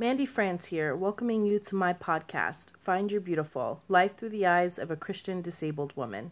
Mandy France here, welcoming you to my podcast, Find Your Beautiful Life Through the Eyes of a Christian Disabled Woman.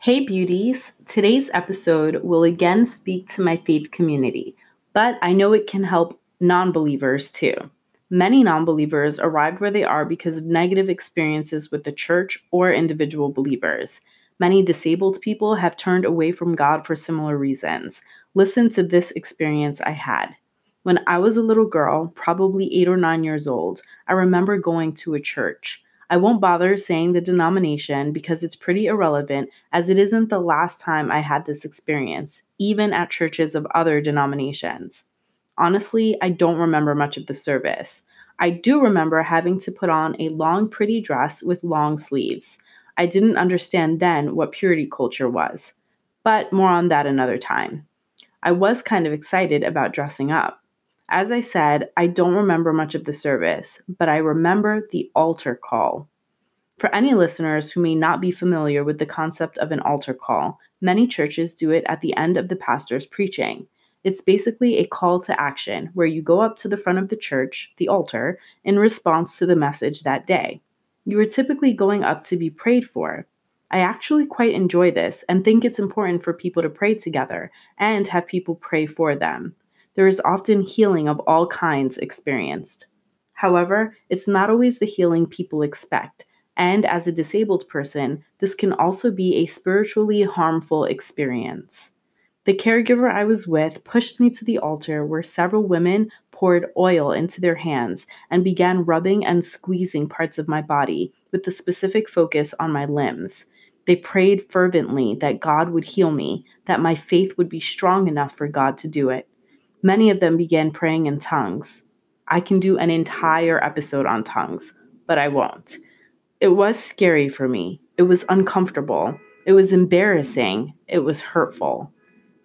Hey, beauties! Today's episode will again speak to my faith community, but I know it can help non believers too. Many non believers arrived where they are because of negative experiences with the church or individual believers. Many disabled people have turned away from God for similar reasons. Listen to this experience I had. When I was a little girl, probably eight or nine years old, I remember going to a church. I won't bother saying the denomination because it's pretty irrelevant, as it isn't the last time I had this experience, even at churches of other denominations. Honestly, I don't remember much of the service. I do remember having to put on a long, pretty dress with long sleeves. I didn't understand then what purity culture was, but more on that another time. I was kind of excited about dressing up. As I said, I don't remember much of the service, but I remember the altar call. For any listeners who may not be familiar with the concept of an altar call, many churches do it at the end of the pastor's preaching. It's basically a call to action where you go up to the front of the church, the altar, in response to the message that day. You are typically going up to be prayed for. I actually quite enjoy this and think it's important for people to pray together and have people pray for them. There is often healing of all kinds experienced. However, it's not always the healing people expect, and as a disabled person, this can also be a spiritually harmful experience. The caregiver I was with pushed me to the altar where several women poured oil into their hands and began rubbing and squeezing parts of my body with the specific focus on my limbs. They prayed fervently that God would heal me, that my faith would be strong enough for God to do it. Many of them began praying in tongues. I can do an entire episode on tongues, but I won't. It was scary for me. It was uncomfortable. It was embarrassing. It was hurtful.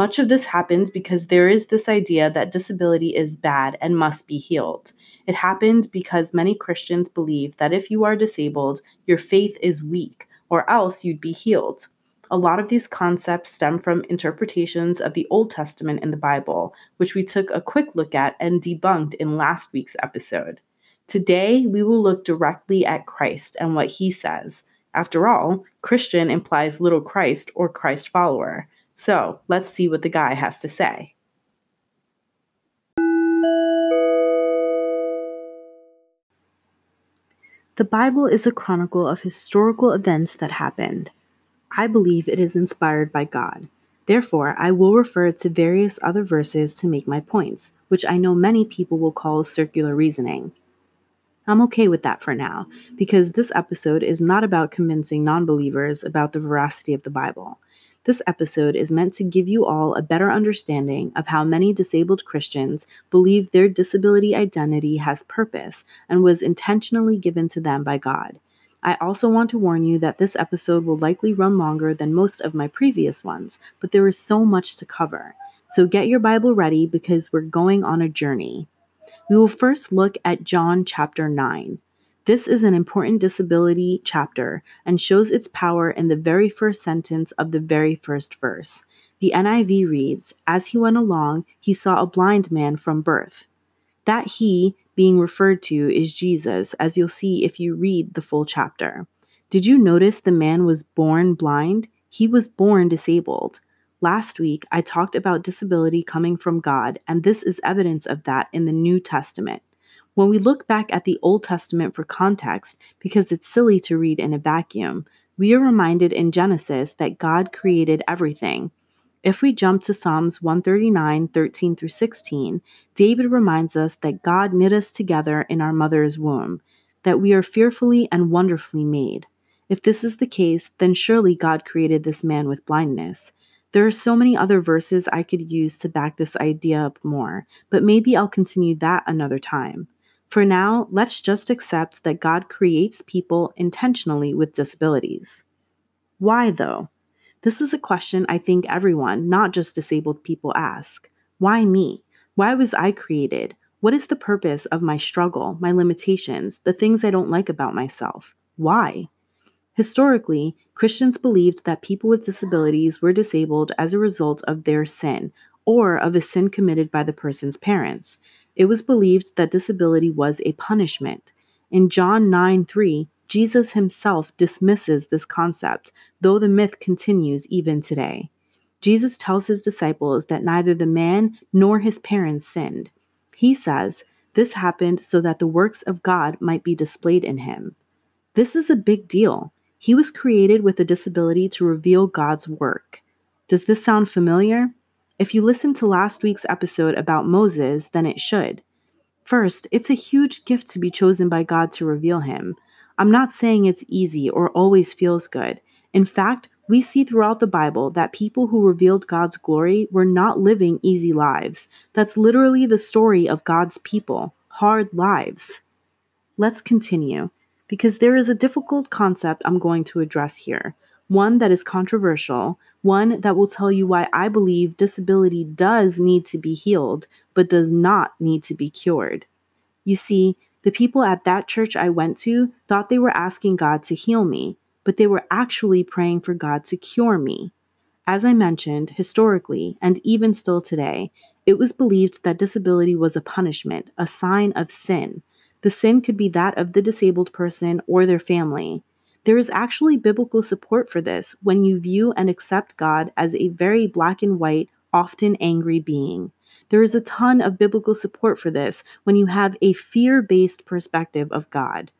Much of this happens because there is this idea that disability is bad and must be healed. It happened because many Christians believe that if you are disabled, your faith is weak, or else you'd be healed. A lot of these concepts stem from interpretations of the Old Testament in the Bible, which we took a quick look at and debunked in last week's episode. Today, we will look directly at Christ and what he says. After all, Christian implies little Christ or Christ follower. So let's see what the guy has to say. The Bible is a chronicle of historical events that happened. I believe it is inspired by God. Therefore, I will refer to various other verses to make my points, which I know many people will call circular reasoning. I'm okay with that for now, because this episode is not about convincing non believers about the veracity of the Bible. This episode is meant to give you all a better understanding of how many disabled Christians believe their disability identity has purpose and was intentionally given to them by God. I also want to warn you that this episode will likely run longer than most of my previous ones, but there is so much to cover. So get your Bible ready because we're going on a journey. We will first look at John chapter 9. This is an important disability chapter and shows its power in the very first sentence of the very first verse. The NIV reads As he went along, he saw a blind man from birth. That he being referred to is Jesus, as you'll see if you read the full chapter. Did you notice the man was born blind? He was born disabled. Last week, I talked about disability coming from God, and this is evidence of that in the New Testament. When we look back at the Old Testament for context, because it's silly to read in a vacuum, we are reminded in Genesis that God created everything. If we jump to Psalms 139, 13 through 16, David reminds us that God knit us together in our mother's womb, that we are fearfully and wonderfully made. If this is the case, then surely God created this man with blindness. There are so many other verses I could use to back this idea up more, but maybe I'll continue that another time. For now, let's just accept that God creates people intentionally with disabilities. Why, though? This is a question I think everyone, not just disabled people, ask. Why me? Why was I created? What is the purpose of my struggle, my limitations, the things I don't like about myself? Why? Historically, Christians believed that people with disabilities were disabled as a result of their sin or of a sin committed by the person's parents. It was believed that disability was a punishment. In John 9 3, Jesus himself dismisses this concept, though the myth continues even today. Jesus tells his disciples that neither the man nor his parents sinned. He says, This happened so that the works of God might be displayed in him. This is a big deal. He was created with a disability to reveal God's work. Does this sound familiar? If you listened to last week's episode about Moses, then it should. First, it's a huge gift to be chosen by God to reveal him. I'm not saying it's easy or always feels good. In fact, we see throughout the Bible that people who revealed God's glory were not living easy lives. That's literally the story of God's people hard lives. Let's continue because there is a difficult concept I'm going to address here, one that is controversial, one that will tell you why I believe disability does need to be healed, but does not need to be cured. You see, the people at that church I went to thought they were asking God to heal me, but they were actually praying for God to cure me. As I mentioned, historically, and even still today, it was believed that disability was a punishment, a sign of sin, the sin could be that of the disabled person or their family. There is actually biblical support for this when you view and accept God as a very black and white, often angry being. There is a ton of biblical support for this when you have a fear based perspective of God.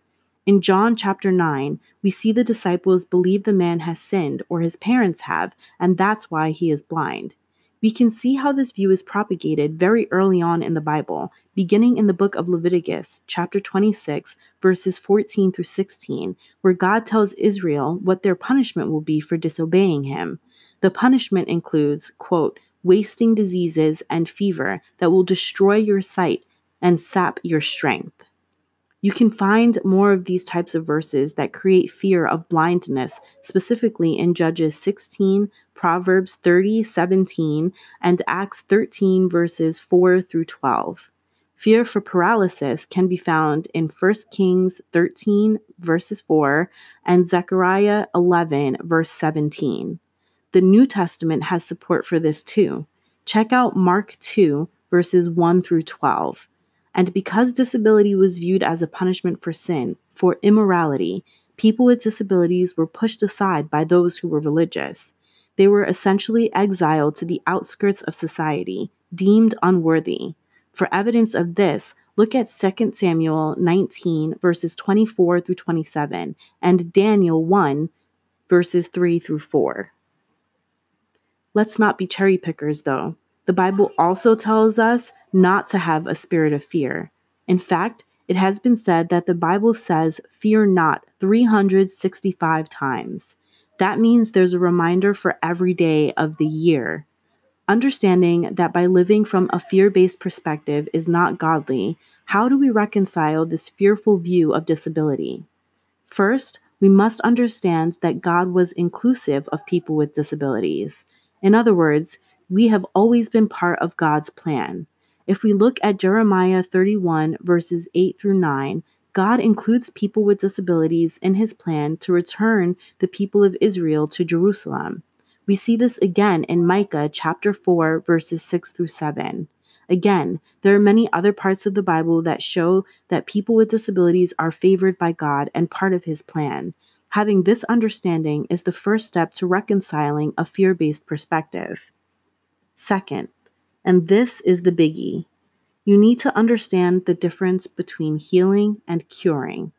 In John chapter 9, we see the disciples believe the man has sinned, or his parents have, and that's why he is blind. We can see how this view is propagated very early on in the Bible, beginning in the book of Leviticus, chapter 26, verses 14 through 16, where God tells Israel what their punishment will be for disobeying him. The punishment includes, quote, wasting diseases and fever that will destroy your sight and sap your strength. You can find more of these types of verses that create fear of blindness, specifically in Judges 16, Proverbs 30, 17, and Acts 13, verses 4 through 12. Fear for paralysis can be found in 1 Kings 13, verses 4, and Zechariah 11, verse 17. The New Testament has support for this too. Check out Mark 2, verses 1 through 12. And because disability was viewed as a punishment for sin, for immorality, people with disabilities were pushed aside by those who were religious. They were essentially exiled to the outskirts of society, deemed unworthy. For evidence of this, look at 2 Samuel 19, verses 24 through 27, and Daniel 1, verses 3 through 4. Let's not be cherry pickers, though. The Bible also tells us not to have a spirit of fear. In fact, it has been said that the Bible says, Fear not, 365 times. That means there's a reminder for every day of the year. Understanding that by living from a fear based perspective is not godly, how do we reconcile this fearful view of disability? First, we must understand that God was inclusive of people with disabilities. In other words, we have always been part of God's plan. If we look at Jeremiah 31, verses 8 through 9, God includes people with disabilities in his plan to return the people of Israel to Jerusalem. We see this again in Micah chapter 4, verses 6 through 7. Again, there are many other parts of the Bible that show that people with disabilities are favored by God and part of his plan. Having this understanding is the first step to reconciling a fear based perspective. Second, and this is the biggie, you need to understand the difference between healing and curing.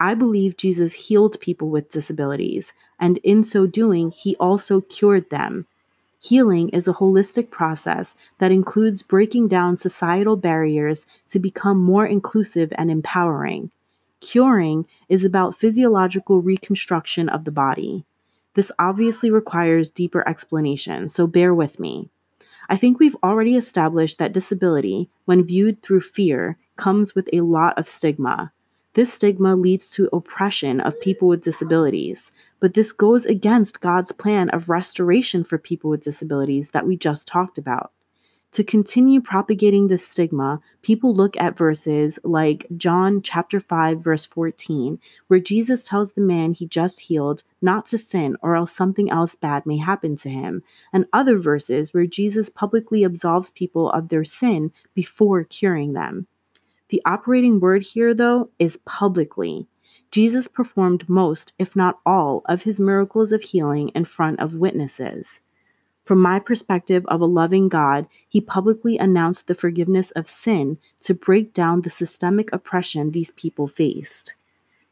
I believe Jesus healed people with disabilities, and in so doing, he also cured them. Healing is a holistic process that includes breaking down societal barriers to become more inclusive and empowering. Curing is about physiological reconstruction of the body. This obviously requires deeper explanation, so bear with me. I think we've already established that disability, when viewed through fear, comes with a lot of stigma. This stigma leads to oppression of people with disabilities, but this goes against God's plan of restoration for people with disabilities that we just talked about. To continue propagating this stigma, people look at verses like John chapter 5 verse 14, where Jesus tells the man he just healed not to sin or else something else bad may happen to him, and other verses where Jesus publicly absolves people of their sin before curing them. The operating word here though is publicly. Jesus performed most, if not all, of his miracles of healing in front of witnesses. From my perspective of a loving God, he publicly announced the forgiveness of sin to break down the systemic oppression these people faced.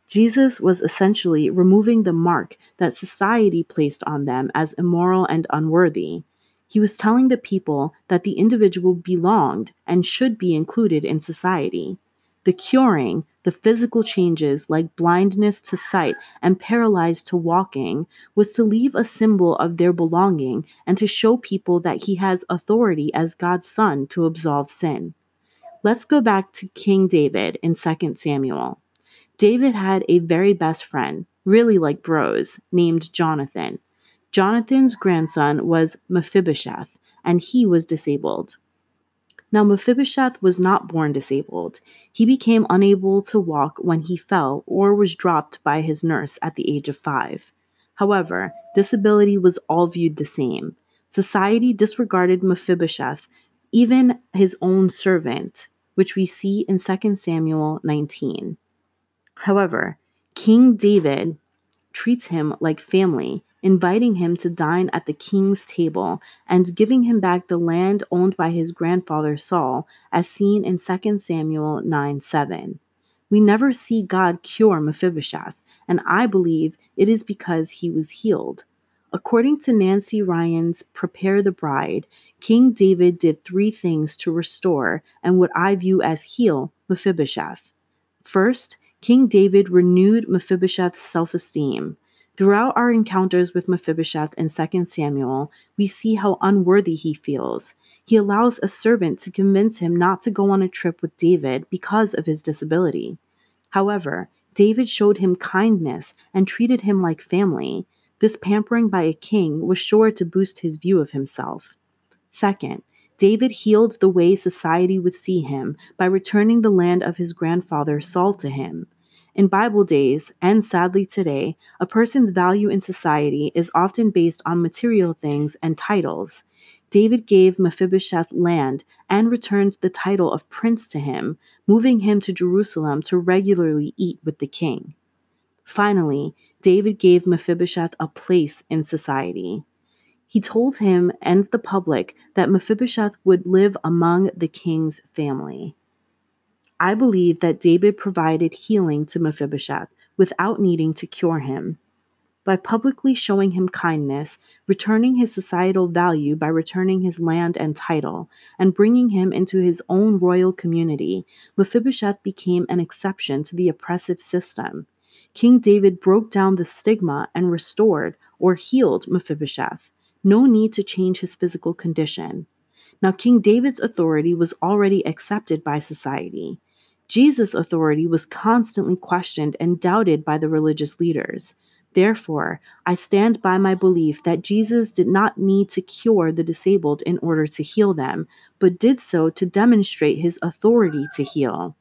Jesus was essentially removing the mark that society placed on them as immoral and unworthy. He was telling the people that the individual belonged and should be included in society. The curing, the physical changes like blindness to sight and paralyzed to walking was to leave a symbol of their belonging and to show people that he has authority as God's son to absolve sin. Let's go back to King David in 2 Samuel. David had a very best friend, really like bros, named Jonathan. Jonathan's grandson was Mephibosheth, and he was disabled. Now, Mephibosheth was not born disabled. He became unable to walk when he fell or was dropped by his nurse at the age of five. However, disability was all viewed the same. Society disregarded Mephibosheth, even his own servant, which we see in 2 Samuel 19. However, King David treats him like family inviting him to dine at the king's table and giving him back the land owned by his grandfather Saul, as seen in 2 Samuel 9 7. We never see God cure Mephibosheth, and I believe it is because he was healed. According to Nancy Ryan's Prepare the Bride, King David did three things to restore and what I view as heal Mephibosheth. First, King David renewed Mephibosheth's self esteem. Throughout our encounters with Mephibosheth in 2 Samuel, we see how unworthy he feels. He allows a servant to convince him not to go on a trip with David because of his disability. However, David showed him kindness and treated him like family. This pampering by a king was sure to boost his view of himself. Second, David healed the way society would see him by returning the land of his grandfather Saul to him. In Bible days, and sadly today, a person's value in society is often based on material things and titles. David gave Mephibosheth land and returned the title of prince to him, moving him to Jerusalem to regularly eat with the king. Finally, David gave Mephibosheth a place in society. He told him and the public that Mephibosheth would live among the king's family. I believe that David provided healing to Mephibosheth without needing to cure him. By publicly showing him kindness, returning his societal value by returning his land and title, and bringing him into his own royal community, Mephibosheth became an exception to the oppressive system. King David broke down the stigma and restored or healed Mephibosheth. No need to change his physical condition. Now, King David's authority was already accepted by society. Jesus' authority was constantly questioned and doubted by the religious leaders. Therefore, I stand by my belief that Jesus did not need to cure the disabled in order to heal them, but did so to demonstrate his authority to heal.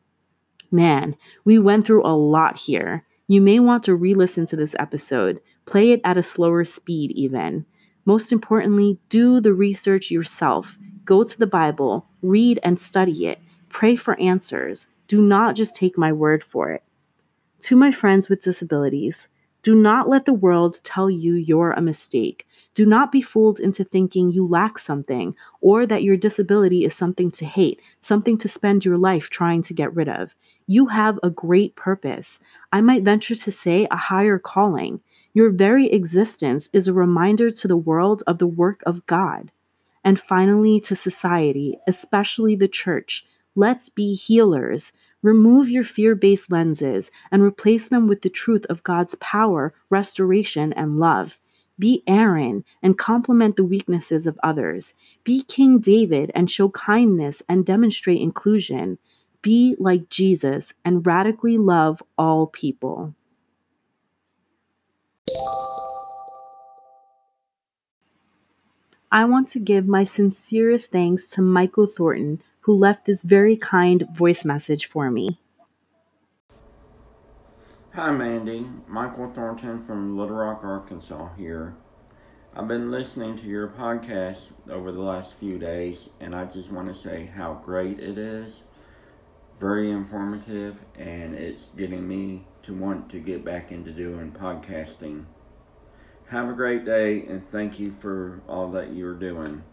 Man, we went through a lot here. You may want to re listen to this episode, play it at a slower speed, even. Most importantly, do the research yourself. Go to the Bible, read and study it, pray for answers. Do not just take my word for it. To my friends with disabilities, do not let the world tell you you're a mistake. Do not be fooled into thinking you lack something or that your disability is something to hate, something to spend your life trying to get rid of. You have a great purpose. I might venture to say a higher calling. Your very existence is a reminder to the world of the work of God. And finally, to society, especially the church, let's be healers. Remove your fear based lenses and replace them with the truth of God's power, restoration, and love. Be Aaron and complement the weaknesses of others. Be King David and show kindness and demonstrate inclusion. Be like Jesus and radically love all people. I want to give my sincerest thanks to Michael Thornton, who left this very kind voice message for me. Hi, Mandy. Michael Thornton from Little Rock, Arkansas here. I've been listening to your podcast over the last few days, and I just want to say how great it is. Very informative, and it's getting me to want to get back into doing podcasting. Have a great day, and thank you for all that you're doing.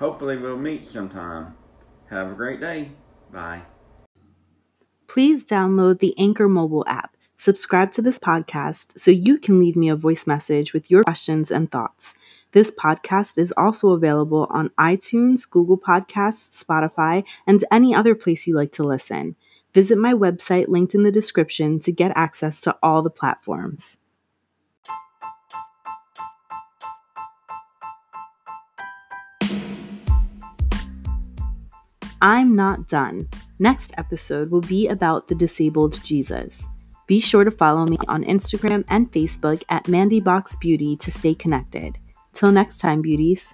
Hopefully, we'll meet sometime. Have a great day. Bye. Please download the Anchor mobile app. Subscribe to this podcast so you can leave me a voice message with your questions and thoughts. This podcast is also available on iTunes, Google Podcasts, Spotify, and any other place you like to listen. Visit my website linked in the description to get access to all the platforms. I'm not done. Next episode will be about the disabled Jesus. Be sure to follow me on Instagram and Facebook at Mandy Box Beauty to stay connected. Till next time, beauties.